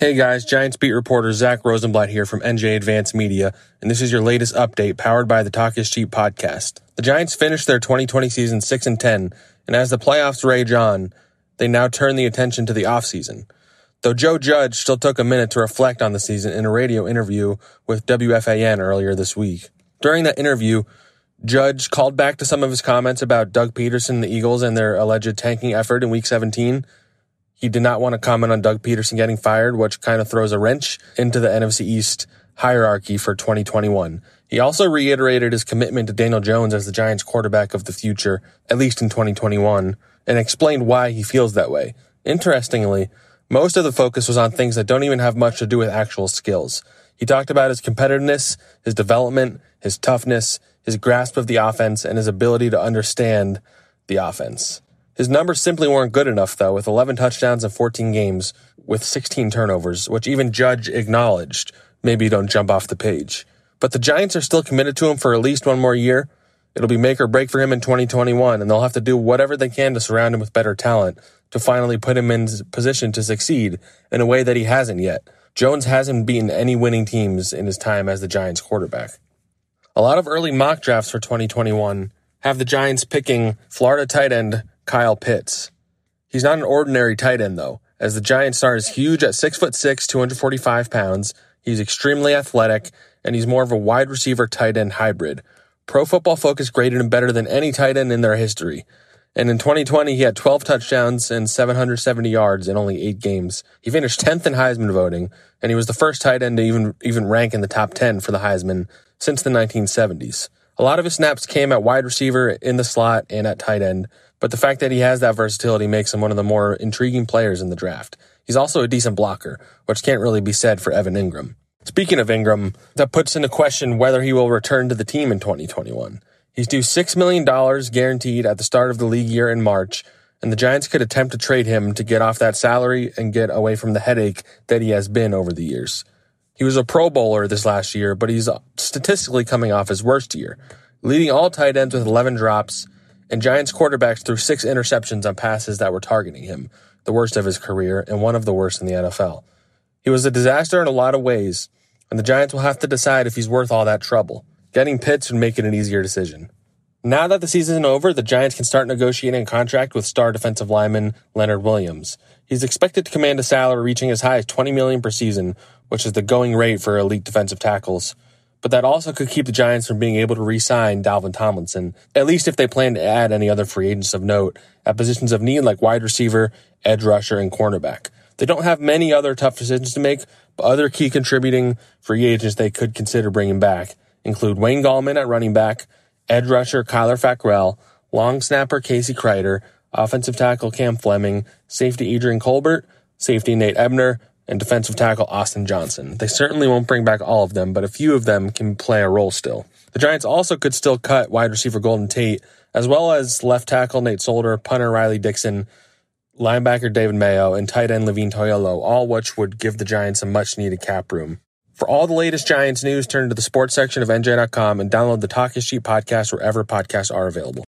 Hey guys, Giants beat reporter Zach Rosenblatt here from NJ Advance Media, and this is your latest update powered by the Talk is Cheap podcast. The Giants finished their 2020 season 6 and 10, and as the playoffs rage on, they now turn the attention to the offseason. Though Joe Judge still took a minute to reflect on the season in a radio interview with WFAN earlier this week. During that interview, Judge called back to some of his comments about Doug Pederson and the Eagles and their alleged tanking effort in week 17 he did not want to comment on Doug Pederson getting fired, which kind of throws a wrench into the NFC East hierarchy for 2021. He also reiterated his commitment to Daniel Jones as the Giants quarterback of the future, at least in 2021, and explained why he feels that way. Interestingly, most of the focus was on things that don't even have much to do with actual skills. He talked about his competitiveness, his development, his toughness, his grasp of the offense, and his ability to understand the offense. His numbers simply weren't good enough, though, with 11 touchdowns in 14 games with 16 turnovers, which even Judge acknowledged maybe don't jump off the page. But the Giants are still committed to him for at least one more year. It'll be make or break for him in 2021, and they'll have to do whatever they can to surround him with better talent to finally put him in position to succeed in a way that he hasn't yet. Jones hasn't beaten any winning teams in his time as the Giants quarterback. A lot of early mock drafts for 2021 have the Giants picking Florida tight end Kyle Pitts. He's not an ordinary tight end though, as the Giant star is huge at 6 foot 6, 245 pounds. He's extremely athletic and he's more of a wide receiver tight end hybrid. Pro Football Focus graded him better than any tight end in their history. And in 2020, he had 12 touchdowns and 770 yards in only eight games. He finished 10th in Heisman voting, and he was the first tight end to even, even rank in the top 10 for the Heisman since the 1970s. A lot of his snaps came at wide receiver, in the slot, and at tight end, but the fact that he has that versatility makes him one of the more intriguing players in the draft. He's also a decent blocker, which can't really be said for Evan Engram. Speaking of Engram, that puts into question whether he will return to the team in 2021. He's due $6 million guaranteed at the start of the league year in March, and the Giants could attempt to trade him to get off that salary and get away from the headache that he has been over the years. He was a Pro Bowler this last year, but he's statistically coming off his worst year, leading all tight ends with 11 drops and Giants quarterbacks threw six interceptions on passes that were targeting him, the worst of his career and one of the worst in the NFL. He was a disaster in a lot of ways, and the Giants will have to decide if he's worth all that trouble. Getting Pitts would make it an easier decision. Now that the season is over, the Giants can start negotiating a contract with star defensive lineman Leonard Williams. He's expected to command a salary reaching as high as 20 million per season, which is the going rate for elite defensive tackles but that also could keep the Giants from being able to re-sign Dalvin Tomlinson, at least if they plan to add any other free agents of note at positions of need like wide receiver, edge rusher, and cornerback. They don't have many other tough decisions to make, but other key contributing free agents they could consider bringing back include Wayne Gallman at running back, edge rusher Kyler Fackrell, long snapper Casey Kreiter, offensive tackle Cam Fleming, safety Adrian Colbert, safety Nate Ebner, and defensive tackle Austin Johnson. They certainly won't bring back all of them, but a few of them can play a role still. The Giants also could still cut wide receiver Golden Tate, as well as left tackle Nate Solder, punter Riley Dixon, linebacker David Mayo, and tight end Levine Toilolo, all which would give the Giants a much needed cap room. For all the latest Giants news, turn to the sports section of NJ.com and download the Talk is Cheap podcast wherever podcasts are available.